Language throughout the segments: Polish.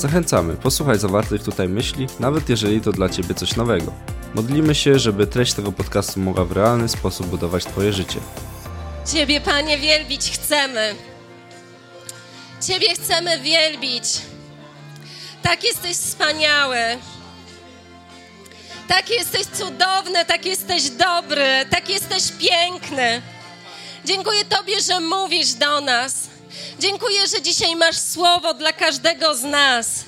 Zachęcamy, posłuchaj zawartych tutaj myśli, nawet jeżeli to dla Ciebie coś nowego. Modlimy się, żeby treść tego podcastu mogła w realny sposób budować Twoje życie. Ciebie, Panie, wielbić chcemy. Ciebie chcemy wielbić. Tak jesteś wspaniały. Tak jesteś cudowny, tak jesteś dobry, tak jesteś piękny. Dziękuję Tobie, że mówisz do nas. Dziękuję, że dzisiaj masz słowo dla każdego z nas.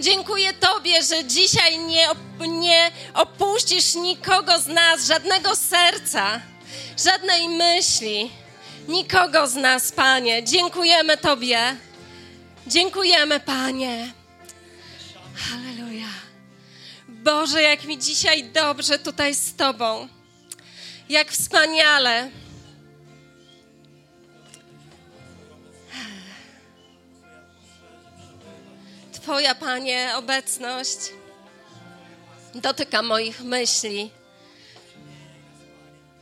Dziękuję Tobie, że dzisiaj nie, nie opuścisz nikogo z nas, żadnego serca, żadnej myśli, nikogo z nas, Panie. Dziękujemy Tobie. Dziękujemy, Panie. Halleluja. Boże, jak mi dzisiaj dobrze tutaj z Tobą. Jak wspaniale. Twoja, Panie, obecność dotyka moich myśli,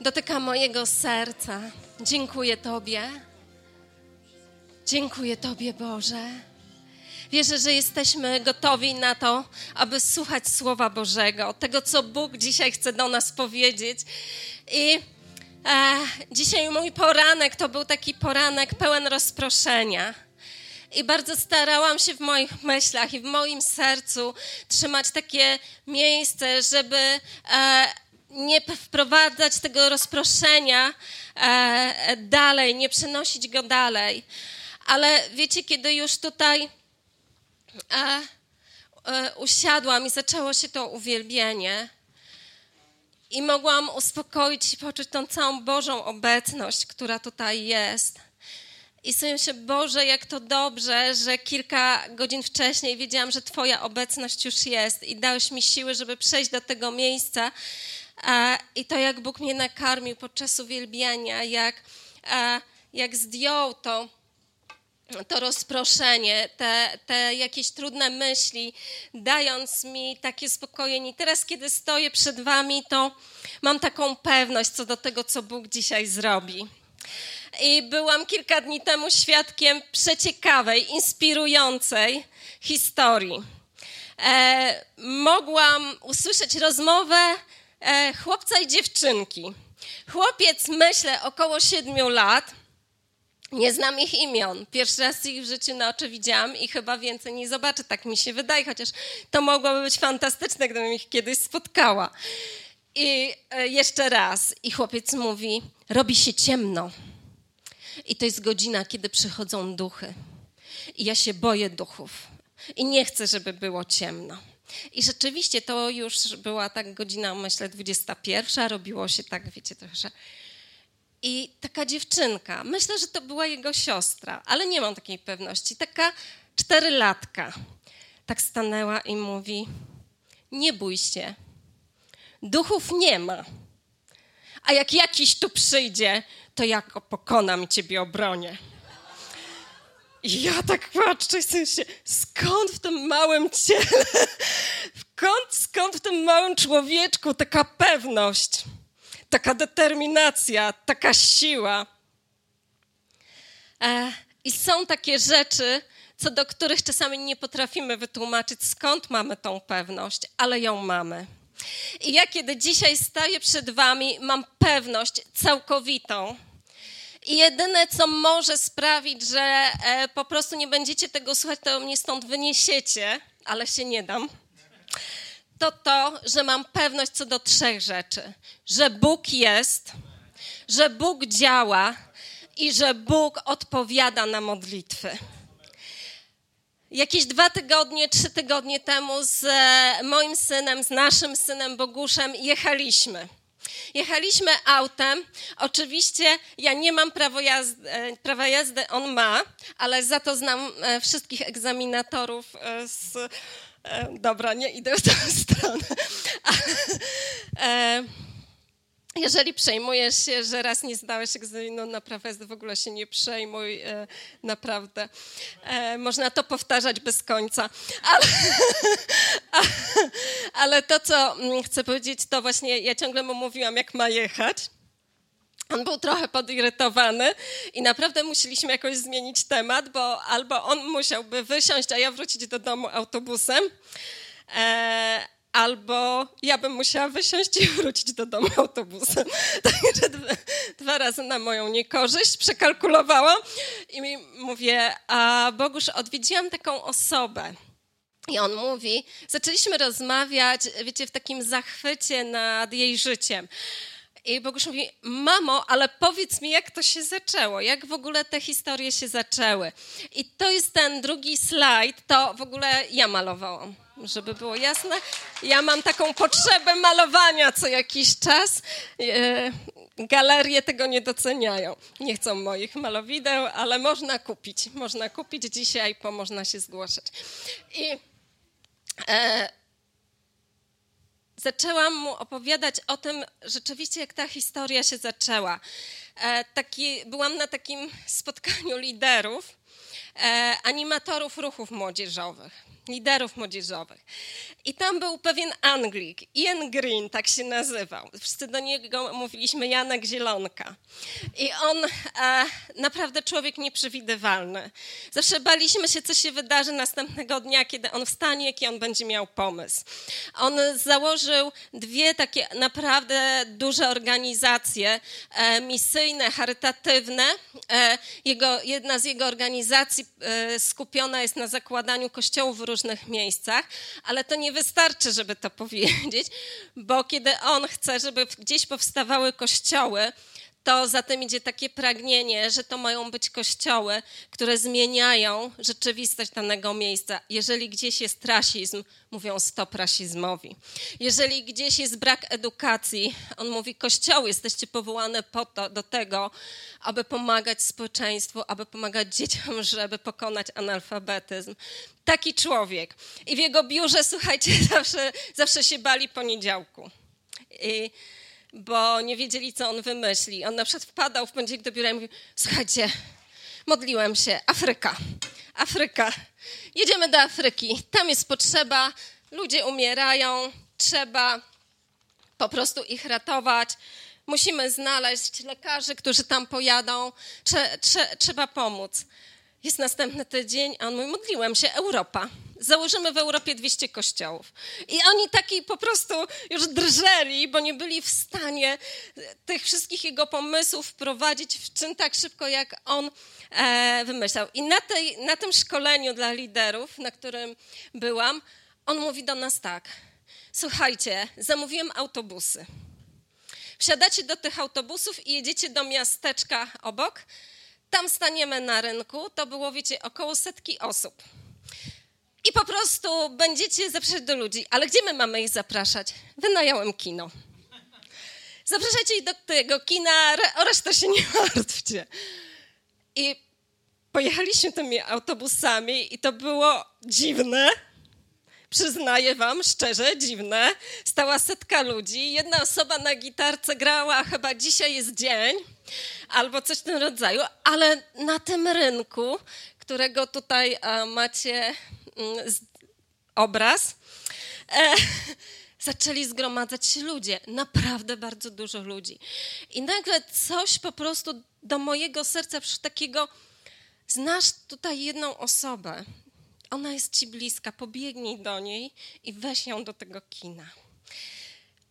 dotyka mojego serca. Dziękuję Tobie. Dziękuję Tobie, Boże. Wierzę, że jesteśmy gotowi na to, aby słuchać Słowa Bożego, tego, co Bóg dzisiaj chce do nas powiedzieć. I e, dzisiaj mój poranek to był taki poranek pełen rozproszenia i bardzo starałam się w moich myślach i w moim sercu trzymać takie miejsce, żeby e, nie wprowadzać tego rozproszenia e, dalej, nie przenosić go dalej. Ale wiecie, kiedy już tutaj e, usiadłam i zaczęło się to uwielbienie, i mogłam uspokoić i poczuć tą całą Bożą obecność, która tutaj jest i sobie się, Boże, jak to dobrze, że kilka godzin wcześniej wiedziałam, że Twoja obecność już jest i dałeś mi siły, żeby przejść do tego miejsca. I to, jak Bóg mnie nakarmił podczas uwielbiania, jak, jak zdjął to, to rozproszenie, te, te jakieś trudne myśli, dając mi takie spokojenie. Teraz, kiedy stoję przed Wami, to mam taką pewność co do tego, co Bóg dzisiaj zrobi i byłam kilka dni temu świadkiem przeciekawej, inspirującej historii. E, mogłam usłyszeć rozmowę e, chłopca i dziewczynki. Chłopiec, myślę, około siedmiu lat. Nie znam ich imion. Pierwszy raz ich w życiu na oczy widziałam i chyba więcej nie zobaczę, tak mi się wydaje, chociaż to mogłoby być fantastyczne, gdybym ich kiedyś spotkała. I e, jeszcze raz. I chłopiec mówi: Robi się ciemno. I to jest godzina, kiedy przychodzą duchy. I ja się boję duchów. I nie chcę, żeby było ciemno. I rzeczywiście to już była tak godzina, myślę, 21, robiło się tak, wiecie, trochę. I taka dziewczynka, myślę, że to była jego siostra, ale nie mam takiej pewności, taka czterylatka, tak stanęła i mówi: Nie bój się, duchów nie ma. A jak jakiś tu przyjdzie, to ja pokonam ciebie obronię. I ja tak patrzę w sensie, skąd w tym małym ciele, skąd, skąd w tym małym człowieczku taka pewność, taka determinacja, taka siła. E, I są takie rzeczy, co do których czasami nie potrafimy wytłumaczyć, skąd mamy tą pewność, ale ją mamy. I ja, kiedy dzisiaj staję przed Wami, mam pewność całkowitą, i jedyne, co może sprawić, że e, po prostu nie będziecie tego słuchać, to mnie stąd wyniesiecie, ale się nie dam. To to, że mam pewność co do trzech rzeczy: że Bóg jest, że Bóg działa i że Bóg odpowiada na modlitwy. Jakieś dwa tygodnie, trzy tygodnie temu z e, moim synem, z naszym synem Boguszem jechaliśmy. Jechaliśmy autem. Oczywiście ja nie mam prawo jazdy, e, prawa jazdy, on ma, ale za to znam e, wszystkich egzaminatorów e, z. Dobra, nie idę w tę stronę. Jeżeli przejmujesz się, że raz nie zdałeś egzaminu na prawo w ogóle się nie przejmuj, e, naprawdę. E, można to powtarzać bez końca. Ale, ale to, co mm, chcę powiedzieć, to właśnie ja ciągle mu mówiłam, jak ma jechać. On był trochę podirytowany i naprawdę musieliśmy jakoś zmienić temat, bo albo on musiałby wysiąść, a ja wrócić do domu autobusem, e, albo ja bym musiała wysiąść i wrócić do domu autobusem. Także dwa, dwa razy na moją niekorzyść przekalkulowałam i mówię, a Bogusz, odwiedziłam taką osobę. I on mówi, zaczęliśmy rozmawiać, wiecie, w takim zachwycie nad jej życiem. I Bogusz mówi, mamo, ale powiedz mi, jak to się zaczęło, jak w ogóle te historie się zaczęły. I to jest ten drugi slajd, to w ogóle ja malowałam, żeby było jasne. Ja mam taką potrzebę malowania co jakiś czas. E, galerie tego nie doceniają. Nie chcą moich malowideł, ale można kupić. Można kupić dzisiaj, bo można się zgłaszać. I e, zaczęłam mu opowiadać o tym rzeczywiście, jak ta historia się zaczęła. E, taki, byłam na takim spotkaniu liderów, animatorów ruchów młodzieżowych liderów młodzieżowych. I tam był pewien Anglik, Ian Green, tak się nazywał. Wszyscy do niego mówiliśmy Janek Zielonka. I on e, naprawdę człowiek nieprzewidywalny. Zawsze baliśmy się, co się wydarzy następnego dnia, kiedy on wstanie, jaki on będzie miał pomysł. On założył dwie takie naprawdę duże organizacje e, misyjne, charytatywne. E, jego, jedna z jego organizacji e, skupiona jest na zakładaniu kościołów w różnych miejscach, ale to nie wystarczy, żeby to powiedzieć, bo kiedy on chce, żeby gdzieś powstawały kościoły, to za tym idzie takie pragnienie, że to mają być kościoły, które zmieniają rzeczywistość danego miejsca. Jeżeli gdzieś jest rasizm, mówią stop rasizmowi. Jeżeli gdzieś jest brak edukacji, on mówi: Kościoły, jesteście powołane po to, do tego, aby pomagać społeczeństwu, aby pomagać dzieciom, żeby pokonać analfabetyzm. Taki człowiek. I w jego biurze, słuchajcie, zawsze, zawsze się bali poniedziałku. I bo nie wiedzieli, co on wymyśli. On na przykład wpadał w poniedziałek do biura i mówił, słuchajcie, modliłem się, Afryka, Afryka, jedziemy do Afryki, tam jest potrzeba, ludzie umierają, trzeba po prostu ich ratować, musimy znaleźć lekarzy, którzy tam pojadą, trze, trze, trzeba pomóc. Jest następny tydzień, a on mówi, modliłem się, Europa założymy w Europie 200 kościołów. I oni taki po prostu już drżeli, bo nie byli w stanie tych wszystkich jego pomysłów wprowadzić w czym tak szybko, jak on e, wymyślał. I na, tej, na tym szkoleniu dla liderów, na którym byłam, on mówi do nas tak: Słuchajcie, zamówiłem autobusy. Wsiadacie do tych autobusów i jedziecie do miasteczka obok. Tam staniemy na rynku. To było, wiecie, około setki osób i po prostu będziecie zapraszać do ludzi. Ale gdzie my mamy ich zapraszać? Wynająłem kino. Zapraszajcie ich do tego kina, o resztę się nie martwcie. I pojechaliśmy tymi autobusami i to było dziwne. Przyznaję wam szczerze, dziwne. Stała setka ludzi. Jedna osoba na gitarce grała, chyba dzisiaj jest dzień, albo coś w tym rodzaju, ale na tym rynku, którego tutaj macie obraz, e, zaczęli zgromadzać się ludzie, naprawdę bardzo dużo ludzi. I nagle coś po prostu do mojego serca takiego, znasz tutaj jedną osobę, ona jest ci bliska, pobiegnij do niej i weź ją do tego kina.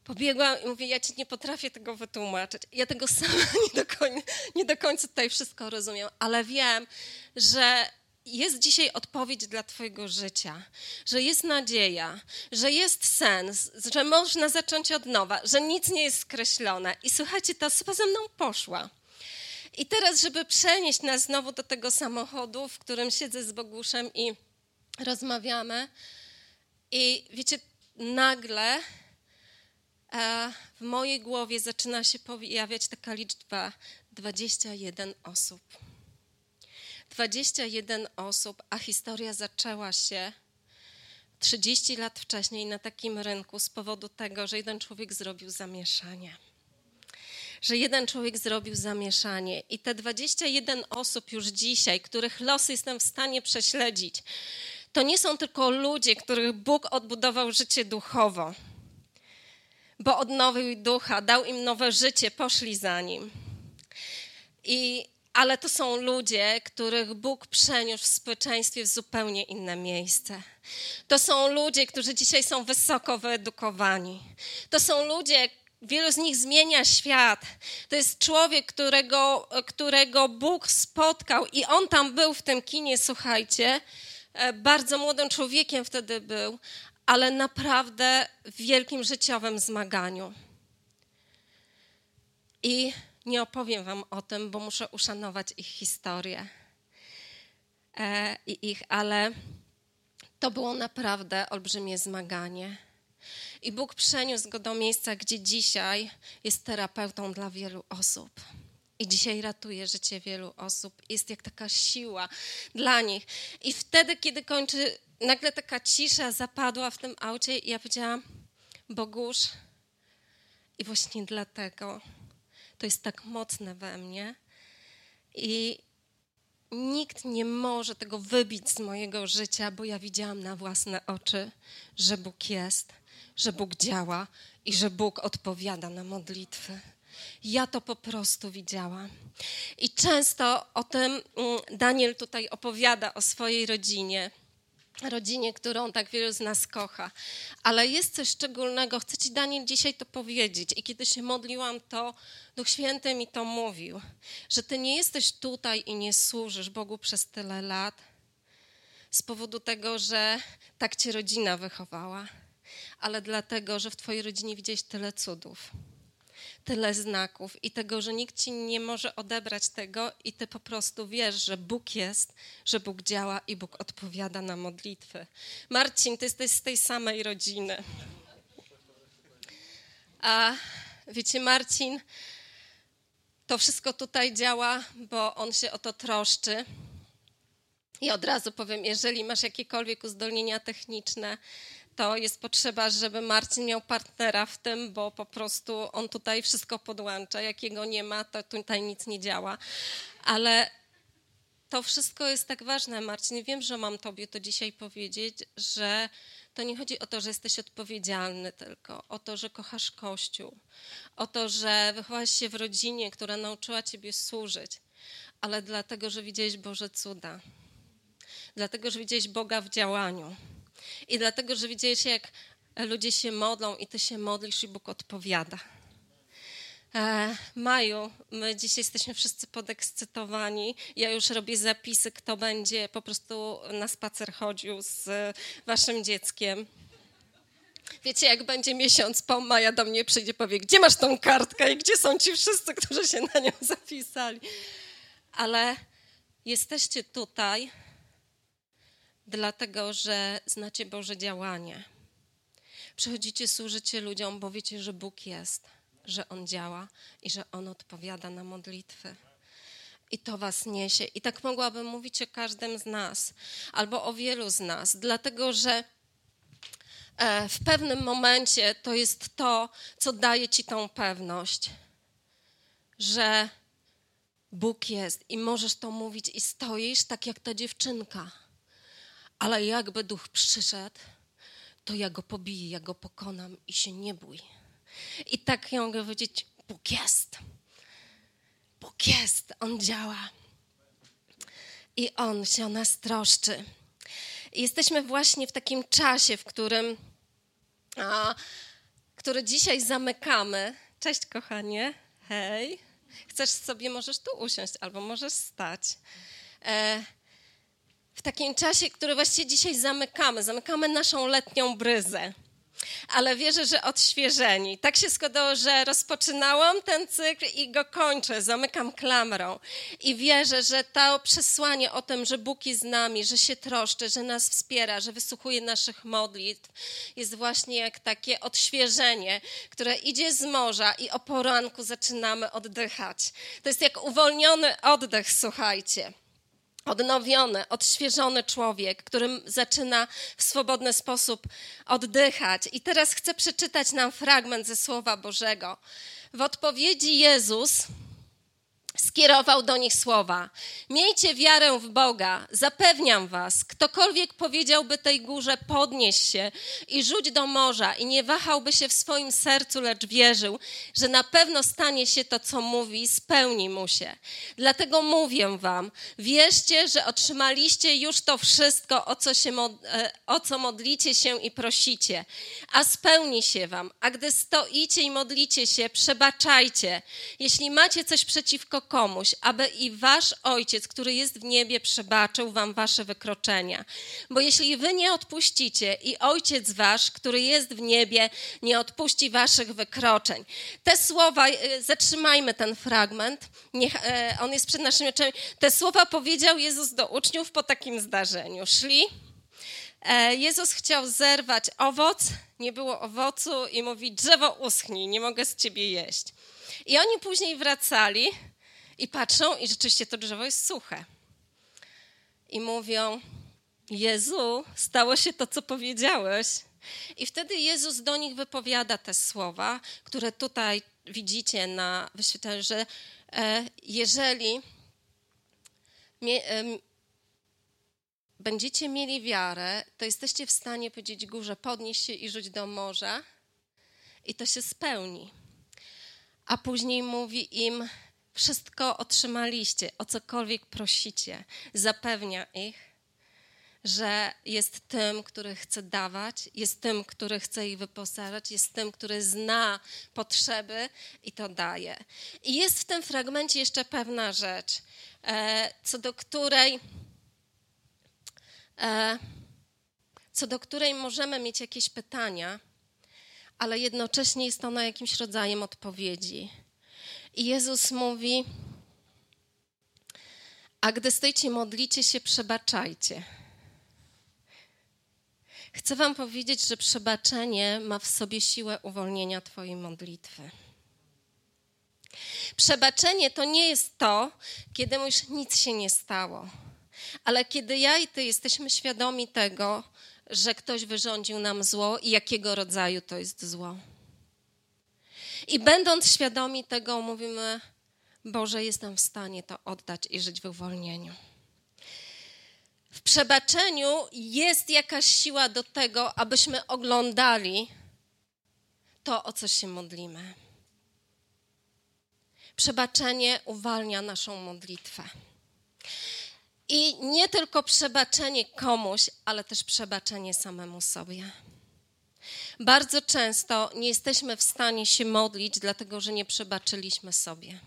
Pobiegłam i mówię, ja ci nie potrafię tego wytłumaczyć. Ja tego sama nie do, końca, nie do końca tutaj wszystko rozumiem, ale wiem, że jest dzisiaj odpowiedź dla Twojego życia, że jest nadzieja, że jest sens, że można zacząć od nowa, że nic nie jest skreślone. I słuchajcie, ta osoba ze mną poszła. I teraz, żeby przenieść nas znowu do tego samochodu, w którym siedzę z Boguszem i rozmawiamy, i wiecie, nagle e, w mojej głowie zaczyna się pojawiać taka liczba 21 osób. 21 osób, a historia zaczęła się 30 lat wcześniej na takim rynku z powodu tego, że jeden człowiek zrobił zamieszanie. że jeden człowiek zrobił zamieszanie. I te 21 osób już dzisiaj, których losy jestem w stanie prześledzić, to nie są tylko ludzie, których Bóg odbudował życie duchowo, bo odnowił ducha, dał im nowe życie, poszli za nim. I, ale to są ludzie, których Bóg przeniósł w społeczeństwie w zupełnie inne miejsce. To są ludzie, którzy dzisiaj są wysoko wyedukowani. To są ludzie, Wielu z nich zmienia świat. To jest człowiek, którego, którego Bóg spotkał, i on tam był w tym kinie, słuchajcie. E, bardzo młodym człowiekiem wtedy był, ale naprawdę w wielkim życiowym zmaganiu. I nie opowiem Wam o tym, bo muszę uszanować ich historię e, i ich, ale to było naprawdę olbrzymie zmaganie. I Bóg przeniósł go do miejsca, gdzie dzisiaj jest terapeutą dla wielu osób. I dzisiaj ratuje życie wielu osób. Jest jak taka siła dla nich. I wtedy, kiedy kończy, nagle taka cisza zapadła w tym aucie, i ja powiedziałam: Bogusz, i właśnie dlatego to jest tak mocne we mnie. I nikt nie może tego wybić z mojego życia, bo ja widziałam na własne oczy, że Bóg jest, że Bóg działa i że Bóg odpowiada na modlitwy. Ja to po prostu widziałam. I często o tym mm, Daniel tutaj opowiada o swojej rodzinie rodzinie, którą tak wielu z nas kocha. Ale jest coś szczególnego, chcę Ci, Daniel, dzisiaj to powiedzieć. I kiedy się modliłam, to Duch Święty mi to mówił, że Ty nie jesteś tutaj i nie służysz Bogu przez tyle lat z powodu tego, że tak Cię rodzina wychowała, ale dlatego, że w Twojej rodzinie widziałeś tyle cudów tyle znaków i tego, że nikt ci nie może odebrać tego i ty po prostu wiesz, że Bóg jest, że Bóg działa i Bóg odpowiada na modlitwy. Marcin, ty jesteś z tej samej rodziny. A wiecie, Marcin, to wszystko tutaj działa, bo on się o to troszczy. I od razu powiem, jeżeli masz jakiekolwiek uzdolnienia techniczne, to jest potrzeba, żeby Marcin miał partnera w tym, bo po prostu on tutaj wszystko podłącza. Jak jego nie ma, to tutaj nic nie działa. Ale to wszystko jest tak ważne, Marcin. Wiem, że mam Tobie to dzisiaj powiedzieć, że to nie chodzi o to, że jesteś odpowiedzialny tylko, o to, że kochasz Kościół, o to, że wychowałeś się w rodzinie, która nauczyła Ciebie służyć, ale dlatego, że widziałeś Boże cuda, dlatego, że widziałeś Boga w działaniu i dlatego, że widziałeś, jak ludzie się modlą i ty się modlisz i Bóg odpowiada. E, Maju, my dzisiaj jesteśmy wszyscy podekscytowani. Ja już robię zapisy, kto będzie po prostu na spacer chodził z waszym dzieckiem. Wiecie, jak będzie miesiąc po, Maja do mnie przyjdzie powie, gdzie masz tą kartkę i gdzie są ci wszyscy, którzy się na nią zapisali. Ale jesteście tutaj, dlatego że znacie Boże działanie. Przychodzicie, służycie ludziom, bo wiecie, że Bóg jest, że On działa i że On odpowiada na modlitwy. I to was niesie. I tak mogłabym mówić o każdym z nas, albo o wielu z nas, dlatego że e, w pewnym momencie to jest to, co daje ci tą pewność, że Bóg jest i możesz to mówić i stoisz tak jak ta dziewczynka ale jakby duch przyszedł, to ja go pobiję, ja go pokonam i się nie bój. I tak ja mogę powiedzieć, Bóg jest. Bóg jest, On działa. I On się o nas troszczy. Jesteśmy właśnie w takim czasie, w którym, a, który dzisiaj zamykamy. Cześć, kochanie. Hej. Chcesz sobie, możesz tu usiąść albo możesz stać. E, w takim czasie, który właściwie dzisiaj zamykamy. Zamykamy naszą letnią bryzę. Ale wierzę, że odświeżeni. Tak się składało, że rozpoczynałam ten cykl i go kończę, zamykam klamrą. I wierzę, że to przesłanie o tym, że Bóg jest z nami, że się troszczy, że nas wspiera, że wysłuchuje naszych modlitw, jest właśnie jak takie odświeżenie, które idzie z morza i o poranku zaczynamy oddychać. To jest jak uwolniony oddech, słuchajcie odnowiony, odświeżony człowiek, którym zaczyna w swobodny sposób oddychać. I teraz chcę przeczytać nam fragment ze Słowa Bożego. W odpowiedzi Jezus skierował do nich słowa: Miejcie wiarę w Boga, zapewniam was, ktokolwiek powiedziałby tej górze: podnieś się i rzuć do morza, i nie wahałby się w swoim sercu, lecz wierzył, że na pewno stanie się to, co mówi, spełni mu się. Dlatego mówię wam: wierzcie, że otrzymaliście już to wszystko, o co, się, e, o co modlicie się i prosicie, a spełni się wam. A gdy stoicie i modlicie się, przebaczajcie. Jeśli macie coś przeciwko komuś, aby i wasz ojciec, który jest w niebie, przebaczył wam wasze wykroczenia. Bo jeśli wy nie odpuścicie i ojciec wasz, który jest w niebie, nie odpuści waszych wykroczeń. Te słowa, e, zatrzymajmy ten fragment, niech e, on jest przed naszymi oczami. Te słowa powiedział Jezus do uczniów po takim zdarzeniu. Szli. E, Jezus chciał zerwać owoc, nie było owocu i mówi: Drzewo uschnij, nie mogę z ciebie jeść. I oni później wracali i patrzą, i rzeczywiście to drzewo jest suche. I mówią: Jezu, stało się to, co powiedziałeś. I wtedy Jezus do nich wypowiada te słowa, które tutaj widzicie na wyświetleniu, że e, jeżeli będziecie mieli wiarę, to jesteście w stanie powiedzieć górze, podnieś się i rzuć do morza, i to się spełni. A później mówi im, wszystko otrzymaliście, o cokolwiek prosicie. Zapewnia ich, że jest tym, który chce dawać, jest tym, który chce ich wyposażać, jest tym, który zna potrzeby i to daje. I jest w tym fragmencie jeszcze pewna rzecz, e, co do której. E, co do której możemy mieć jakieś pytania, ale jednocześnie jest ona jakimś rodzajem odpowiedzi. I Jezus mówi: A gdy stoicie modlicie się, przebaczajcie. Chcę Wam powiedzieć, że przebaczenie ma w sobie siłę uwolnienia Twojej modlitwy. Przebaczenie to nie jest to, kiedy już nic się nie stało, ale kiedy ja i Ty jesteśmy świadomi tego, że ktoś wyrządził nam zło i jakiego rodzaju to jest zło. I będąc świadomi tego, mówimy: Boże, jestem w stanie to oddać i żyć w uwolnieniu. W przebaczeniu jest jakaś siła do tego, abyśmy oglądali to, o co się modlimy. Przebaczenie uwalnia naszą modlitwę. I nie tylko przebaczenie komuś, ale też przebaczenie samemu sobie. Bardzo często nie jesteśmy w stanie się modlić, dlatego że nie przebaczyliśmy sobie.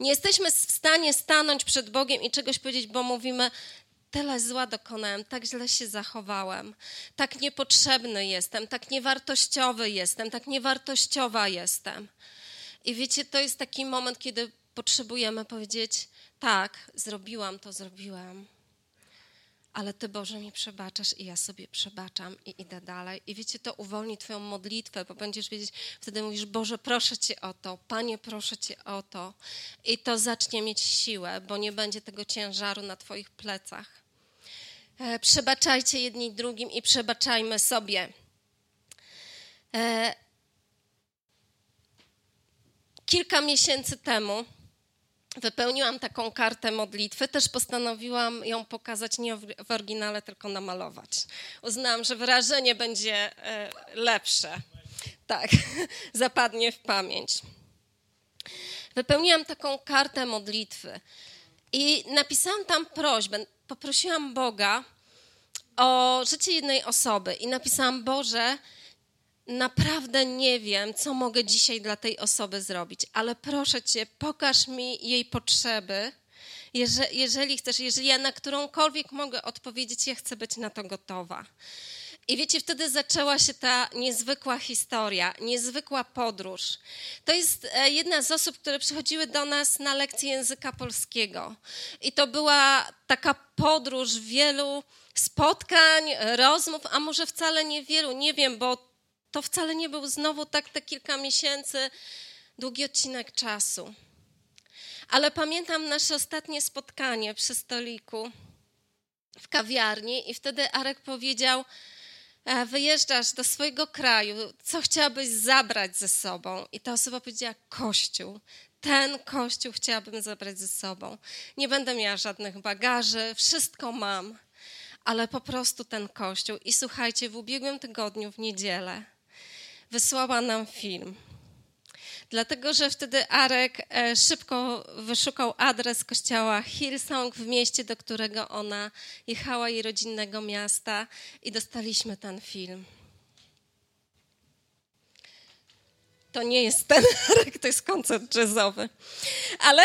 Nie jesteśmy w stanie stanąć przed Bogiem i czegoś powiedzieć, bo mówimy, tyle zła dokonałem, tak źle się zachowałem, tak niepotrzebny jestem, tak niewartościowy jestem, tak niewartościowa jestem. I wiecie, to jest taki moment, kiedy potrzebujemy powiedzieć: Tak, zrobiłam to, zrobiłem, ale Ty, Boże, mi przebaczasz i ja sobie przebaczam i idę dalej. I wiecie, to uwolni Twoją modlitwę, bo będziesz wiedzieć, wtedy mówisz, Boże, proszę Cię o to, Panie, proszę Cię o to. I to zacznie mieć siłę, bo nie będzie tego ciężaru na Twoich plecach. E, przebaczajcie jedni drugim i przebaczajmy sobie. E, kilka miesięcy temu wypełniłam taką kartę modlitwy. Też postanowiłam ją pokazać nie w oryginale, tylko namalować. Uznałam, że wyrażenie będzie e, lepsze. Tak, zapadnie w pamięć. Wypełniłam taką kartę modlitwy i napisałam tam prośbę. Poprosiłam Boga o życie jednej osoby i napisałam: Boże, naprawdę nie wiem, co mogę dzisiaj dla tej osoby zrobić, ale proszę Cię, pokaż mi jej potrzeby. Jeżeli, jeżeli chcesz, jeżeli ja na którąkolwiek mogę odpowiedzieć, ja chcę być na to gotowa. I wiecie, wtedy zaczęła się ta niezwykła historia, niezwykła podróż. To jest e, jedna z osób, które przychodziły do nas na lekcję języka polskiego. I to była taka podróż wielu spotkań, rozmów, a może wcale niewielu, nie wiem, bo to wcale nie był znowu tak te kilka miesięcy, długi odcinek czasu. Ale pamiętam nasze ostatnie spotkanie przy stoliku w kawiarni i wtedy Arek powiedział, e, wyjeżdżasz do swojego kraju, co chciałabyś zabrać ze sobą? I ta osoba powiedziała, kościół. Ten kościół chciałabym zabrać ze sobą. Nie będę miała żadnych bagaży, wszystko mam, ale po prostu ten kościół. I słuchajcie, w ubiegłym tygodniu, w niedzielę, wysłała nam film dlatego że wtedy Arek e, szybko wyszukał adres kościoła Hillsong w mieście, do którego ona jechała, jej rodzinnego miasta i dostaliśmy ten film. To nie jest ten Arek, to jest koncert jazzowy. Ale...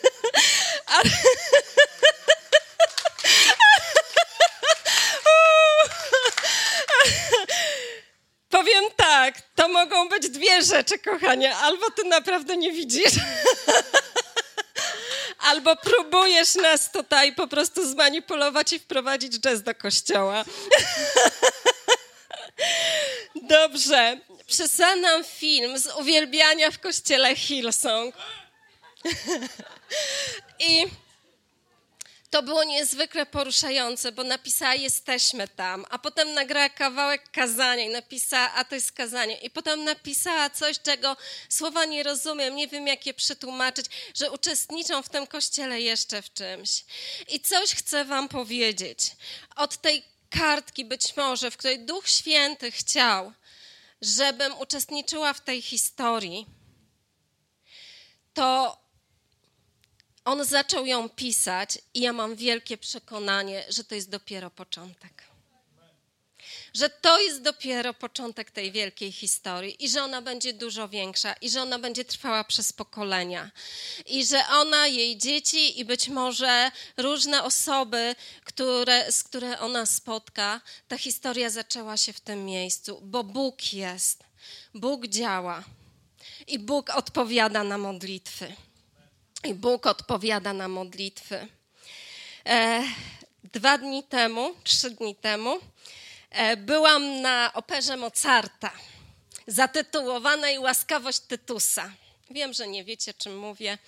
ale... tak, to mogą być dwie rzeczy, kochanie. Albo ty naprawdę nie widzisz, albo próbujesz nas tutaj po prostu zmanipulować i wprowadzić jazz do kościoła. Dobrze, przysłał nam film z uwielbiania w kościele Hillsong. I to było niezwykle poruszające, bo napisała jesteśmy tam, a potem nagrała kawałek kazania i napisała, a to jest kazanie. I potem napisała coś, czego słowa nie rozumiem, nie wiem jak je przetłumaczyć, że uczestniczą w tym kościele jeszcze w czymś. I coś chcę wam powiedzieć. Od tej kartki być może, w której Duch Święty chciał, żebym uczestniczyła w tej historii, to on zaczął ją pisać i ja mam wielkie przekonanie, że to jest dopiero początek. Że to jest dopiero początek tej wielkiej historii i że ona będzie dużo większa i że ona będzie trwała przez pokolenia. I że ona, jej dzieci i być może różne osoby, które, z które ona spotka, ta historia zaczęła się w tym miejscu, bo Bóg jest, Bóg działa i Bóg odpowiada na modlitwy. I Bóg odpowiada na modlitwy. E, dwa dni temu, trzy dni temu, e, byłam na operze Mozarta, zatytułowanej Łaskawość Tytusa. Wiem, że nie wiecie, czym mówię,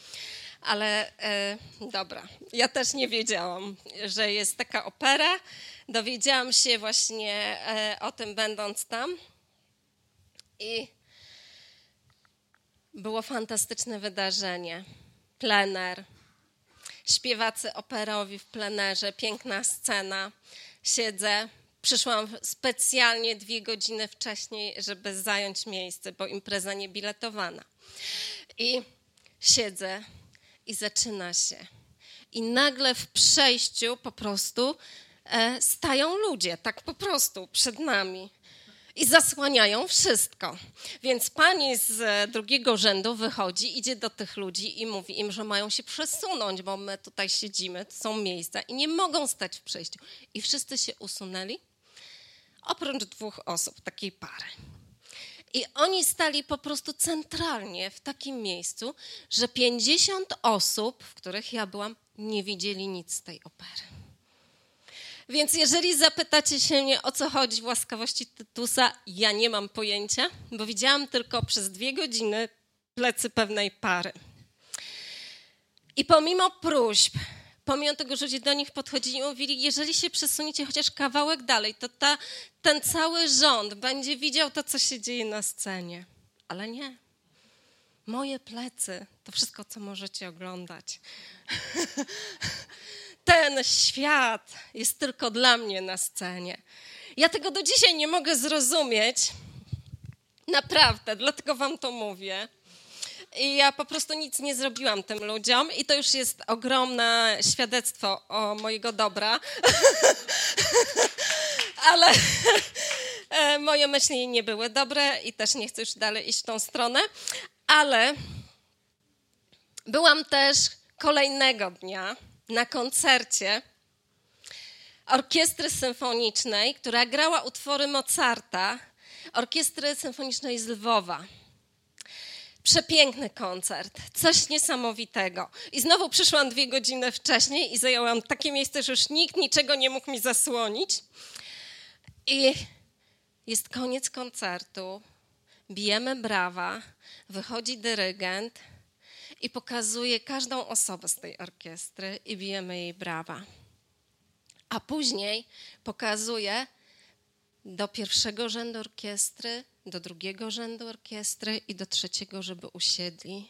ale e, dobra. Ja też nie wiedziałam, że jest taka opera. Dowiedziałam się właśnie o tym, będąc tam. I było fantastyczne wydarzenie plener, śpiewacy operowi w plenerze, piękna scena. Siedzę, przyszłam specjalnie dwie godziny wcześniej, żeby zająć miejsce, bo impreza nie biletowana. I siedzę i zaczyna się. I nagle w przejściu po prostu e, stają ludzie, tak po prostu przed nami i zasłaniają wszystko. Więc pani z e, drugiego rzędu wychodzi, idzie do tych ludzi i mówi im, że mają się przesunąć, bo my tutaj siedzimy, to są miejsca i nie mogą stać w przejściu. I wszyscy się usunęli, oprócz dwóch osób, takiej pary. I oni stali po prostu centralnie w takim miejscu, że 50 osób, w których ja byłam, nie widzieli nic z tej opery. Więc jeżeli zapytacie się mnie, o co chodzi w łaskawości Tytusa, ja nie mam pojęcia, bo widziałam tylko przez dwie godziny plecy pewnej pary. I pomimo próśb, pomimo tego, że ludzie do nich podchodzili i mówili, jeżeli się przesuniecie chociaż kawałek dalej, to ta, ten cały rząd będzie widział to, co się dzieje na scenie. Ale nie. Moje plecy to wszystko, co możecie oglądać. ten świat jest tylko dla mnie na scenie. Ja tego do dzisiaj nie mogę zrozumieć. Naprawdę, dlatego wam to mówię. I ja po prostu nic nie zrobiłam tym ludziom, i to już jest ogromne świadectwo o mojego dobra. Ale e, moje myśli nie były dobre i też nie chcę już dalej iść w tą stronę. Ale byłam też kolejnego dnia na koncercie orkiestry symfonicznej, która grała utwory Mozarta, orkiestry symfonicznej z Lwowa. Przepiękny koncert, coś niesamowitego. I znowu przyszłam dwie godziny wcześniej i zajęłam takie miejsce, że już nikt niczego nie mógł mi zasłonić. I jest koniec koncertu, bijemy brawa, wychodzi dyrygent i pokazuje każdą osobę z tej orkiestry i bijemy jej brawa. A później pokazuje do pierwszego rzędu orkiestry, do drugiego rzędu orkiestry i do trzeciego, żeby usiedli.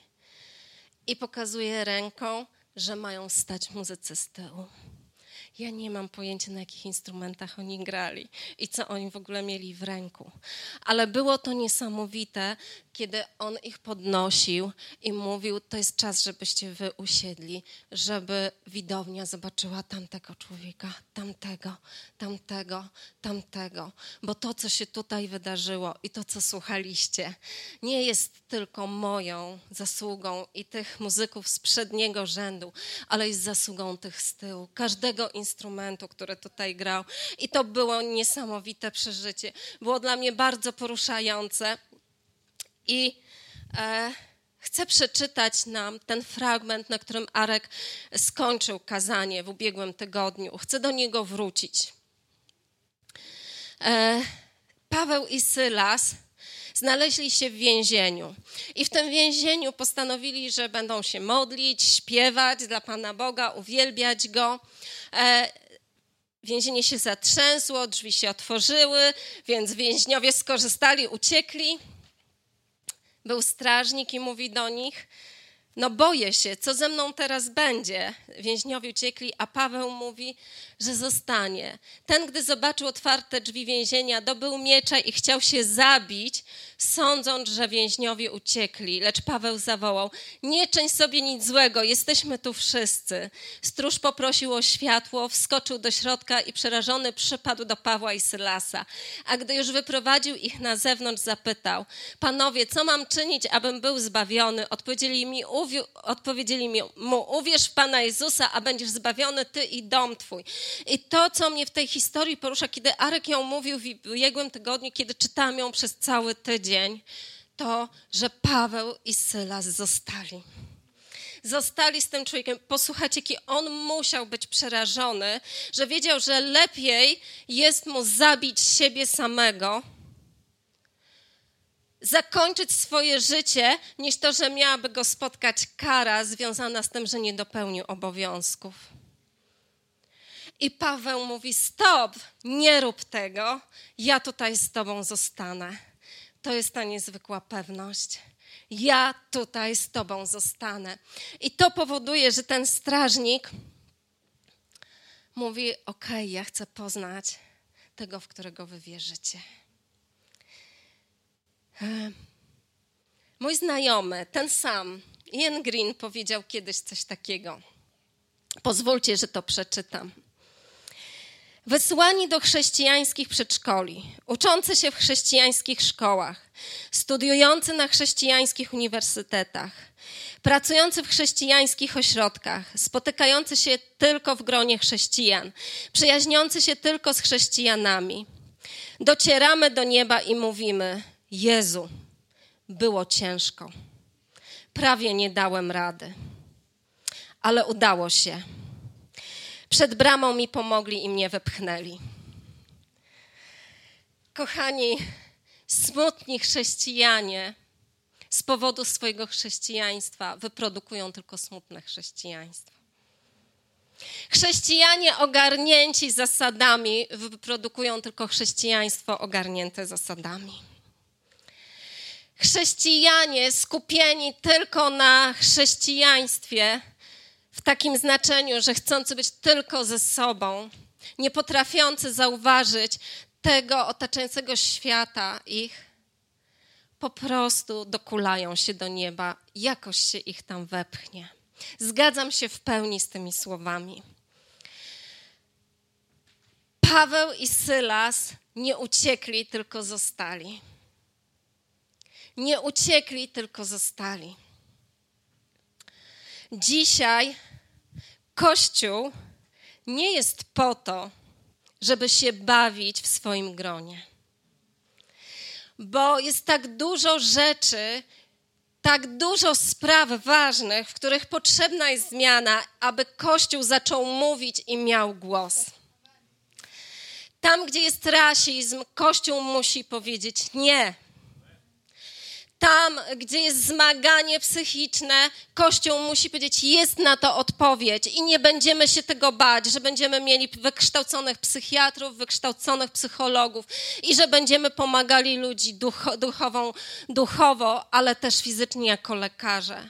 I pokazuje ręką, że mają stać muzycy z tyłu. Ja nie mam pojęcia, na jakich instrumentach oni grali i co oni w ogóle mieli w ręku. Ale było to niesamowite, kiedy on ich podnosił i mówił: To jest czas, żebyście wy usiedli, żeby widownia zobaczyła tamtego człowieka, tamtego, tamtego, tamtego. Bo to, co się tutaj wydarzyło i to, co słuchaliście, nie jest tylko moją zasługą i tych muzyków z przedniego rzędu, ale jest zasługą tych z tyłu, każdego instrumentu, który tutaj grał. I to było niesamowite przeżycie. Było dla mnie bardzo poruszające. I e, chcę przeczytać nam ten fragment, na którym Arek skończył kazanie w ubiegłym tygodniu. Chcę do niego wrócić. E, Paweł i Sylas znaleźli się w więzieniu. I w tym więzieniu postanowili, że będą się modlić, śpiewać dla Pana Boga, uwielbiać Go. E, więzienie się zatrzęsło, drzwi się otworzyły, więc więźniowie skorzystali, uciekli. Był strażnik i mówi do nich: No, boję się, co ze mną teraz będzie? Więźniowie uciekli, a Paweł mówi: że zostanie. Ten, gdy zobaczył otwarte drzwi więzienia, dobył miecza i chciał się zabić, sądząc, że więźniowie uciekli. Lecz Paweł zawołał: Nie czyń sobie nic złego, jesteśmy tu wszyscy. Stróż poprosił o światło, wskoczył do środka i przerażony przypadł do Pawła i Sylasa. A gdy już wyprowadził ich na zewnątrz, zapytał: Panowie, co mam czynić, abym był zbawiony? Odpowiedzieli, mi, odpowiedzieli mi, mu: Uwierz w Pana Jezusa, a będziesz zbawiony ty i dom twój. I to, co mnie w tej historii porusza, kiedy Arek ją mówił w ubiegłym tygodniu, kiedy czytałam ją przez cały tydzień, to, że Paweł i Sylas zostali. Zostali z tym człowiekiem. Posłuchajcie, jaki on musiał być przerażony, że wiedział, że lepiej jest mu zabić siebie samego, zakończyć swoje życie, niż to, że miałaby go spotkać kara związana z tym, że nie dopełnił obowiązków. I Paweł mówi: Stop, nie rób tego, ja tutaj z Tobą zostanę. To jest ta niezwykła pewność. Ja tutaj z Tobą zostanę. I to powoduje, że ten strażnik mówi: OK, ja chcę poznać tego, w którego wy wierzycie. Mój znajomy, ten sam, Ian Green, powiedział kiedyś coś takiego. Pozwólcie, że to przeczytam. Wysłani do chrześcijańskich przedszkoli, uczący się w chrześcijańskich szkołach, studiujący na chrześcijańskich uniwersytetach, pracujący w chrześcijańskich ośrodkach, spotykający się tylko w gronie chrześcijan, przyjaźniący się tylko z chrześcijanami. Docieramy do nieba i mówimy: Jezu, było ciężko. Prawie nie dałem rady, ale udało się przed bramą mi pomogli i mnie wepchnęli. Kochani, smutni chrześcijanie z powodu swojego chrześcijaństwa wyprodukują tylko smutne chrześcijaństwo. Chrześcijanie ogarnięci zasadami wyprodukują tylko chrześcijaństwo ogarnięte zasadami. Chrześcijanie skupieni tylko na chrześcijaństwie w takim znaczeniu, że chcący być tylko ze sobą, nie potrafiący zauważyć tego otaczającego świata ich, po prostu dokulają się do nieba, jakoś się ich tam wepchnie. Zgadzam się w pełni z tymi słowami. Paweł i Sylas nie uciekli, tylko zostali. Nie uciekli, tylko zostali. Dzisiaj Kościół nie jest po to, żeby się bawić w swoim gronie. Bo jest tak dużo rzeczy, tak dużo spraw ważnych, w których potrzebna jest zmiana, aby Kościół zaczął mówić i miał głos. Tam, gdzie jest rasizm, Kościół musi powiedzieć nie. Tam, gdzie jest zmaganie psychiczne, Kościół musi powiedzieć, jest na to odpowiedź i nie będziemy się tego bać, że będziemy mieli wykształconych psychiatrów, wykształconych psychologów i że będziemy pomagali ludzi ducho, duchową, duchowo, ale też fizycznie jako lekarze.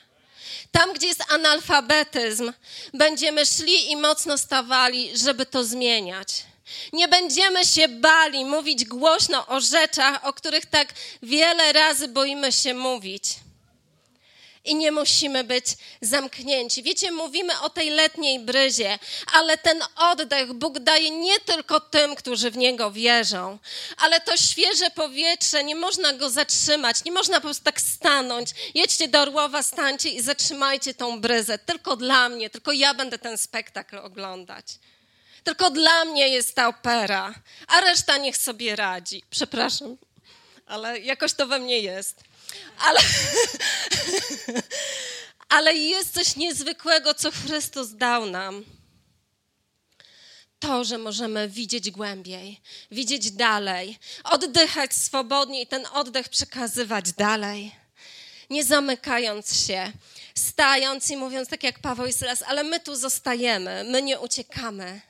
Tam, gdzie jest analfabetyzm, będziemy szli i mocno stawali, żeby to zmieniać. Nie będziemy się bali mówić głośno o rzeczach, o których tak wiele razy boimy się mówić. I nie musimy być zamknięci. Wiecie, mówimy o tej letniej bryzie, ale ten oddech Bóg daje nie tylko tym, którzy w Niego wierzą, ale to świeże powietrze, nie można go zatrzymać, nie można po prostu tak stanąć. Jedźcie do Orłowa, stańcie i zatrzymajcie tą bryzę. Tylko dla mnie, tylko ja będę ten spektakl oglądać. Tylko dla mnie jest ta opera, a reszta niech sobie radzi. Przepraszam, ale jakoś to we mnie jest. Ale, ale jest coś niezwykłego, co Chrystus dał nam. To, że możemy widzieć głębiej, widzieć dalej, oddychać swobodnie i ten oddech przekazywać dalej. Nie zamykając się, stając i mówiąc tak jak Paweł i Sylas, ale my tu zostajemy, my nie uciekamy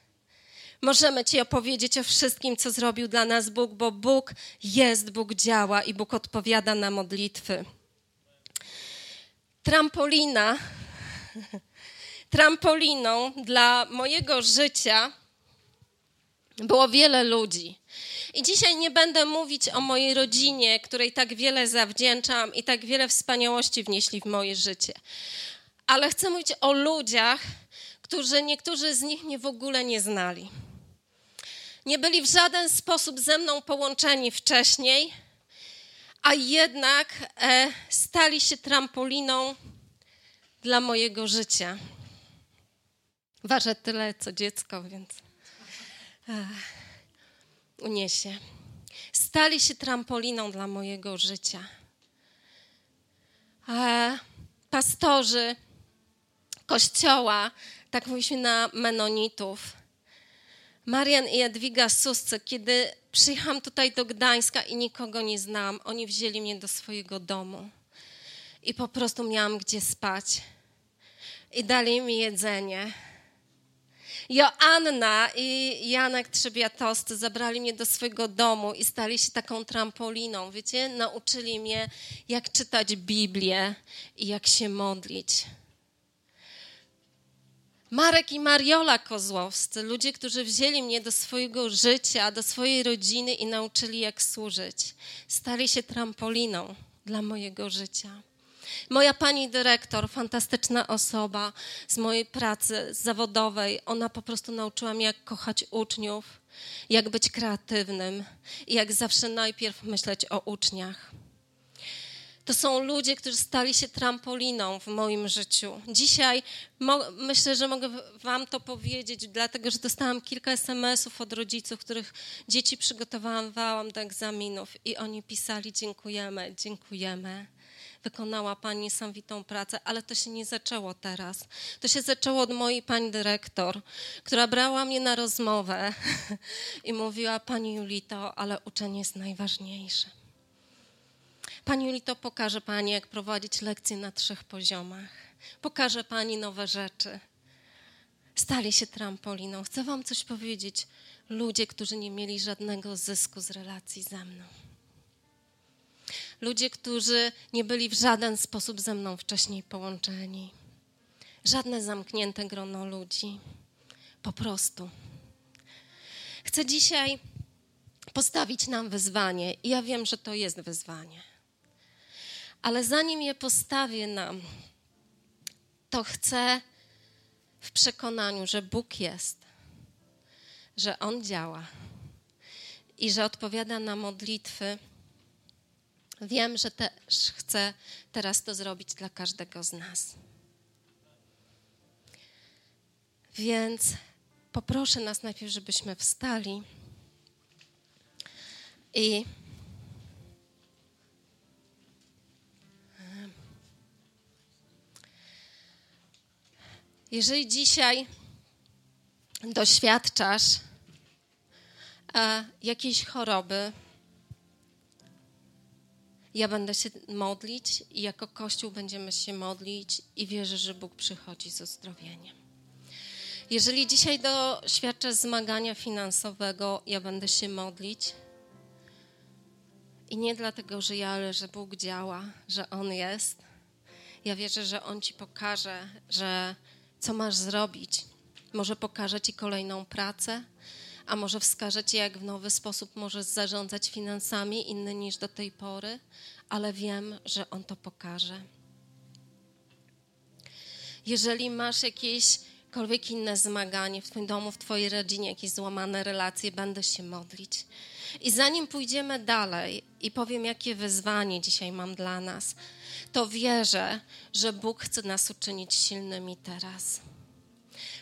możemy Ci opowiedzieć o wszystkim, co zrobił dla nas Bóg, bo Bóg jest, Bóg działa i Bóg odpowiada na modlitwy. Trampolina, trampoliną dla mojego życia było wiele ludzi. I dzisiaj nie będę mówić o mojej rodzinie, której tak wiele zawdzięczam i tak wiele wspaniałości wnieśli w moje życie. Ale chcę mówić o ludziach, którzy niektórzy z nich mnie w ogóle nie znali nie byli w żaden sposób ze mną połączeni wcześniej, a jednak e, stali się trampoliną dla mojego życia. Ważę tyle, co dziecko, więc e, uniesie. Stali się trampoliną dla mojego życia. E, pastorzy kościoła, tak mówiliśmy na Menonitów, Marian i Jadwiga Susce, kiedy przyjechałam tutaj do Gdańska i nikogo nie znałam, oni wzięli mnie do swojego domu i po prostu miałam gdzie spać. I dali mi jedzenie. Joanna i Janek Trzebiatosty zabrali mnie do swojego domu i stali się taką trampoliną. Wiecie, nauczyli mnie, jak czytać Biblię i jak się modlić. Marek i Mariola Kozłowscy, ludzie, którzy wzięli mnie do swojego życia, do swojej rodziny i nauczyli, jak służyć, stali się trampoliną dla mojego życia. Moja pani dyrektor, fantastyczna osoba z mojej pracy zawodowej, ona po prostu nauczyła mnie, jak kochać uczniów, jak być kreatywnym i jak zawsze najpierw myśleć o uczniach. To są ludzie, którzy stali się trampoliną w moim życiu. Dzisiaj myślę, że mogę Wam to powiedzieć, dlatego że dostałam kilka SMS-ów od rodziców, których dzieci przygotowałam do egzaminów i oni pisali: Dziękujemy, dziękujemy. Wykonała Pani niesamowitą pracę, ale to się nie zaczęło teraz. To się zaczęło od mojej pani dyrektor, która brała mnie na rozmowę i mówiła: Pani Julito, ale uczenie jest najważniejsze. Pani Julito, pokaże Pani, jak prowadzić lekcje na trzech poziomach. Pokaże Pani nowe rzeczy. Stali się trampoliną. Chcę Wam coś powiedzieć. Ludzie, którzy nie mieli żadnego zysku z relacji ze mną. Ludzie, którzy nie byli w żaden sposób ze mną wcześniej połączeni. Żadne zamknięte grono ludzi. Po prostu. Chcę dzisiaj postawić nam wyzwanie, i ja wiem, że to jest wyzwanie. Ale zanim je postawię nam, to chcę w przekonaniu, że Bóg jest, że On działa i że odpowiada na modlitwy. Wiem, że też chcę teraz to zrobić dla każdego z nas. Więc poproszę nas najpierw, żebyśmy wstali i Jeżeli dzisiaj doświadczasz e, jakiejś choroby, ja będę się modlić i jako Kościół będziemy się modlić i wierzę, że Bóg przychodzi z uzdrowieniem. Jeżeli dzisiaj doświadczę zmagania finansowego, ja będę się modlić. I nie dlatego, że ja, ale że Bóg działa, że On jest. Ja wierzę, że On ci pokaże, że co masz zrobić. Może pokaże ci kolejną pracę, a może wskaże ci, jak w nowy sposób możesz zarządzać finansami, inny niż do tej pory, ale wiem, że On to pokaże. Jeżeli masz jakiekolwiek inne zmaganie w Twoim domu, w Twojej rodzinie, jakieś złamane relacje, będę się modlić. I zanim pójdziemy dalej i powiem, jakie wyzwanie dzisiaj mam dla nas, to wierzę, że Bóg chce nas uczynić silnymi teraz.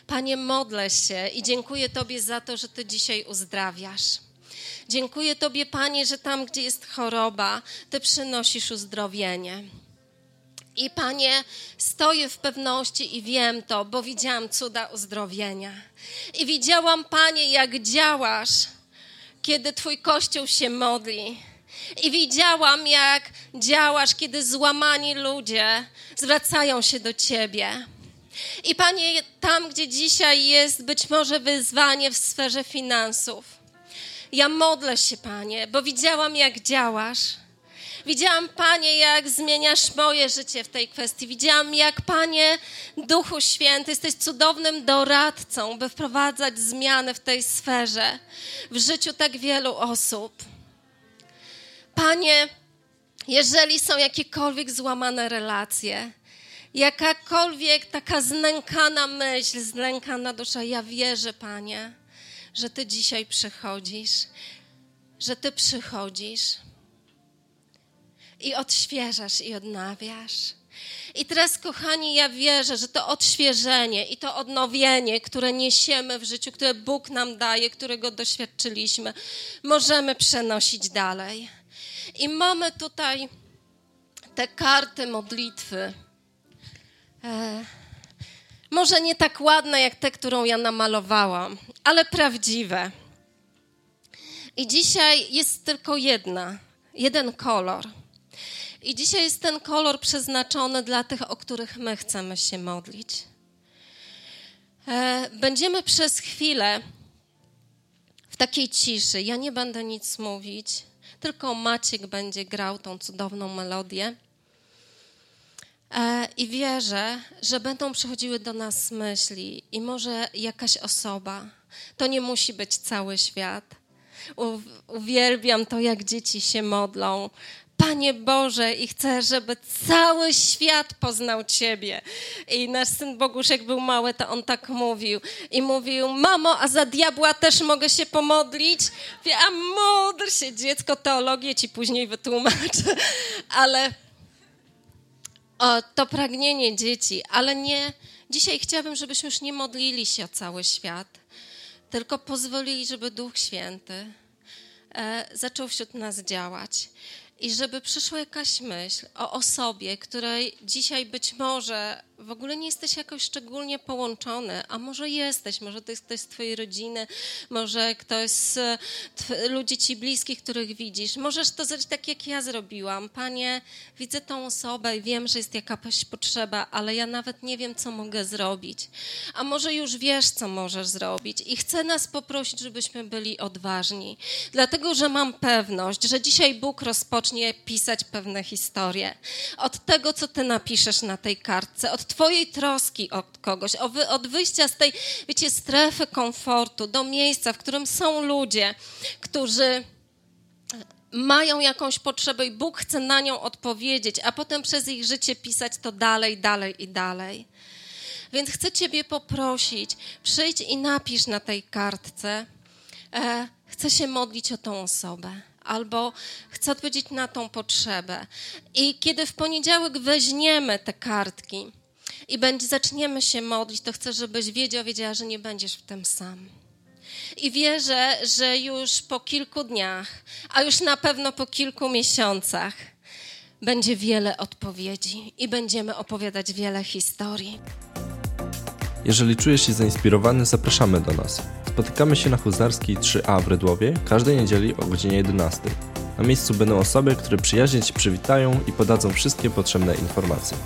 Panie, modlę się i dziękuję Tobie za to, że Ty dzisiaj uzdrawiasz. Dziękuję Tobie, Panie, że tam, gdzie jest choroba, Ty przynosisz uzdrowienie. I Panie, stoję w pewności i wiem to, bo widziałam cuda uzdrowienia. I widziałam, Panie, jak działasz, kiedy Twój Kościół się modli. I widziałam, jak działasz, kiedy złamani ludzie zwracają się do Ciebie. I Panie, tam, gdzie dzisiaj jest być może wyzwanie w sferze finansów, ja modlę się, Panie, bo widziałam, jak działasz. Widziałam, Panie, jak zmieniasz moje życie w tej kwestii. Widziałam, jak, Panie, Duchu Święty, jesteś cudownym doradcą, by wprowadzać zmiany w tej sferze, w życiu tak wielu osób. Panie, jeżeli są jakiekolwiek złamane relacje, jakakolwiek taka znękana myśl, znękana dusza, ja wierzę, Panie, że Ty dzisiaj przychodzisz, że Ty przychodzisz i odświeżasz i odnawiasz. I teraz, kochani, ja wierzę, że to odświeżenie i to odnowienie, które niesiemy w życiu, które Bóg nam daje, którego doświadczyliśmy, możemy przenosić dalej. I mamy tutaj te karty modlitwy. E, może nie tak ładne jak te, którą ja namalowałam, ale prawdziwe. I dzisiaj jest tylko jedna, jeden kolor. I dzisiaj jest ten kolor przeznaczony dla tych, o których my chcemy się modlić. E, będziemy przez chwilę w takiej ciszy. Ja nie będę nic mówić, tylko Maciek będzie grał tą cudowną melodię. E, I wierzę, że będą przychodziły do nas myśli, i może jakaś osoba. To nie musi być cały świat. Uwielbiam to, jak dzieci się modlą, Panie Boże, i chcę, żeby cały świat poznał Ciebie. I nasz syn Bogusz, jak był mały, to on tak mówił. I mówił, mamo, a za diabła też mogę się pomodlić? Wie, a módl się, dziecko, teologię Ci później wytłumaczę. Ale o, to pragnienie dzieci, ale nie, dzisiaj chciałabym, żebyśmy już nie modlili się o cały świat, tylko pozwolili, żeby Duch Święty e, zaczął wśród nas działać i żeby przyszła jakaś myśl o osobie, której dzisiaj być może w ogóle nie jesteś jakoś szczególnie połączony, a może jesteś, może to jest ktoś z twojej rodziny, może ktoś z ludzi ci bliskich, których widzisz. Możesz to zrobić tak, jak ja zrobiłam. Panie, widzę tą osobę i wiem, że jest jakaś potrzeba, ale ja nawet nie wiem, co mogę zrobić. A może już wiesz, co możesz zrobić i chcę nas poprosić, żebyśmy byli odważni. Dlatego, że mam pewność, że dzisiaj Bóg rozpocznie pisać pewne historie. Od tego, co ty napiszesz na tej kartce, od Twojej troski od kogoś, od wyjścia z tej, wiecie, strefy komfortu do miejsca, w którym są ludzie, którzy mają jakąś potrzebę i Bóg chce na nią odpowiedzieć, a potem przez ich życie pisać to dalej, dalej i dalej. Więc chcę Ciebie poprosić, przyjdź i napisz na tej kartce, e, chcę się modlić o tą osobę albo chcę odpowiedzieć na tą potrzebę. I kiedy w poniedziałek weźmiemy te kartki, i będzie, zaczniemy się modlić, to chcę, żebyś wiedział, wiedziała, że nie będziesz w tym sam. I wierzę, że już po kilku dniach, a już na pewno po kilku miesiącach, będzie wiele odpowiedzi i będziemy opowiadać wiele historii. Jeżeli czujesz się zainspirowany, zapraszamy do nas. Spotykamy się na Huzarskiej 3A w Rydłowie każdej niedzieli o godzinie 11. Na miejscu będą osoby, które przyjaźnie Cię przywitają i podadzą wszystkie potrzebne informacje.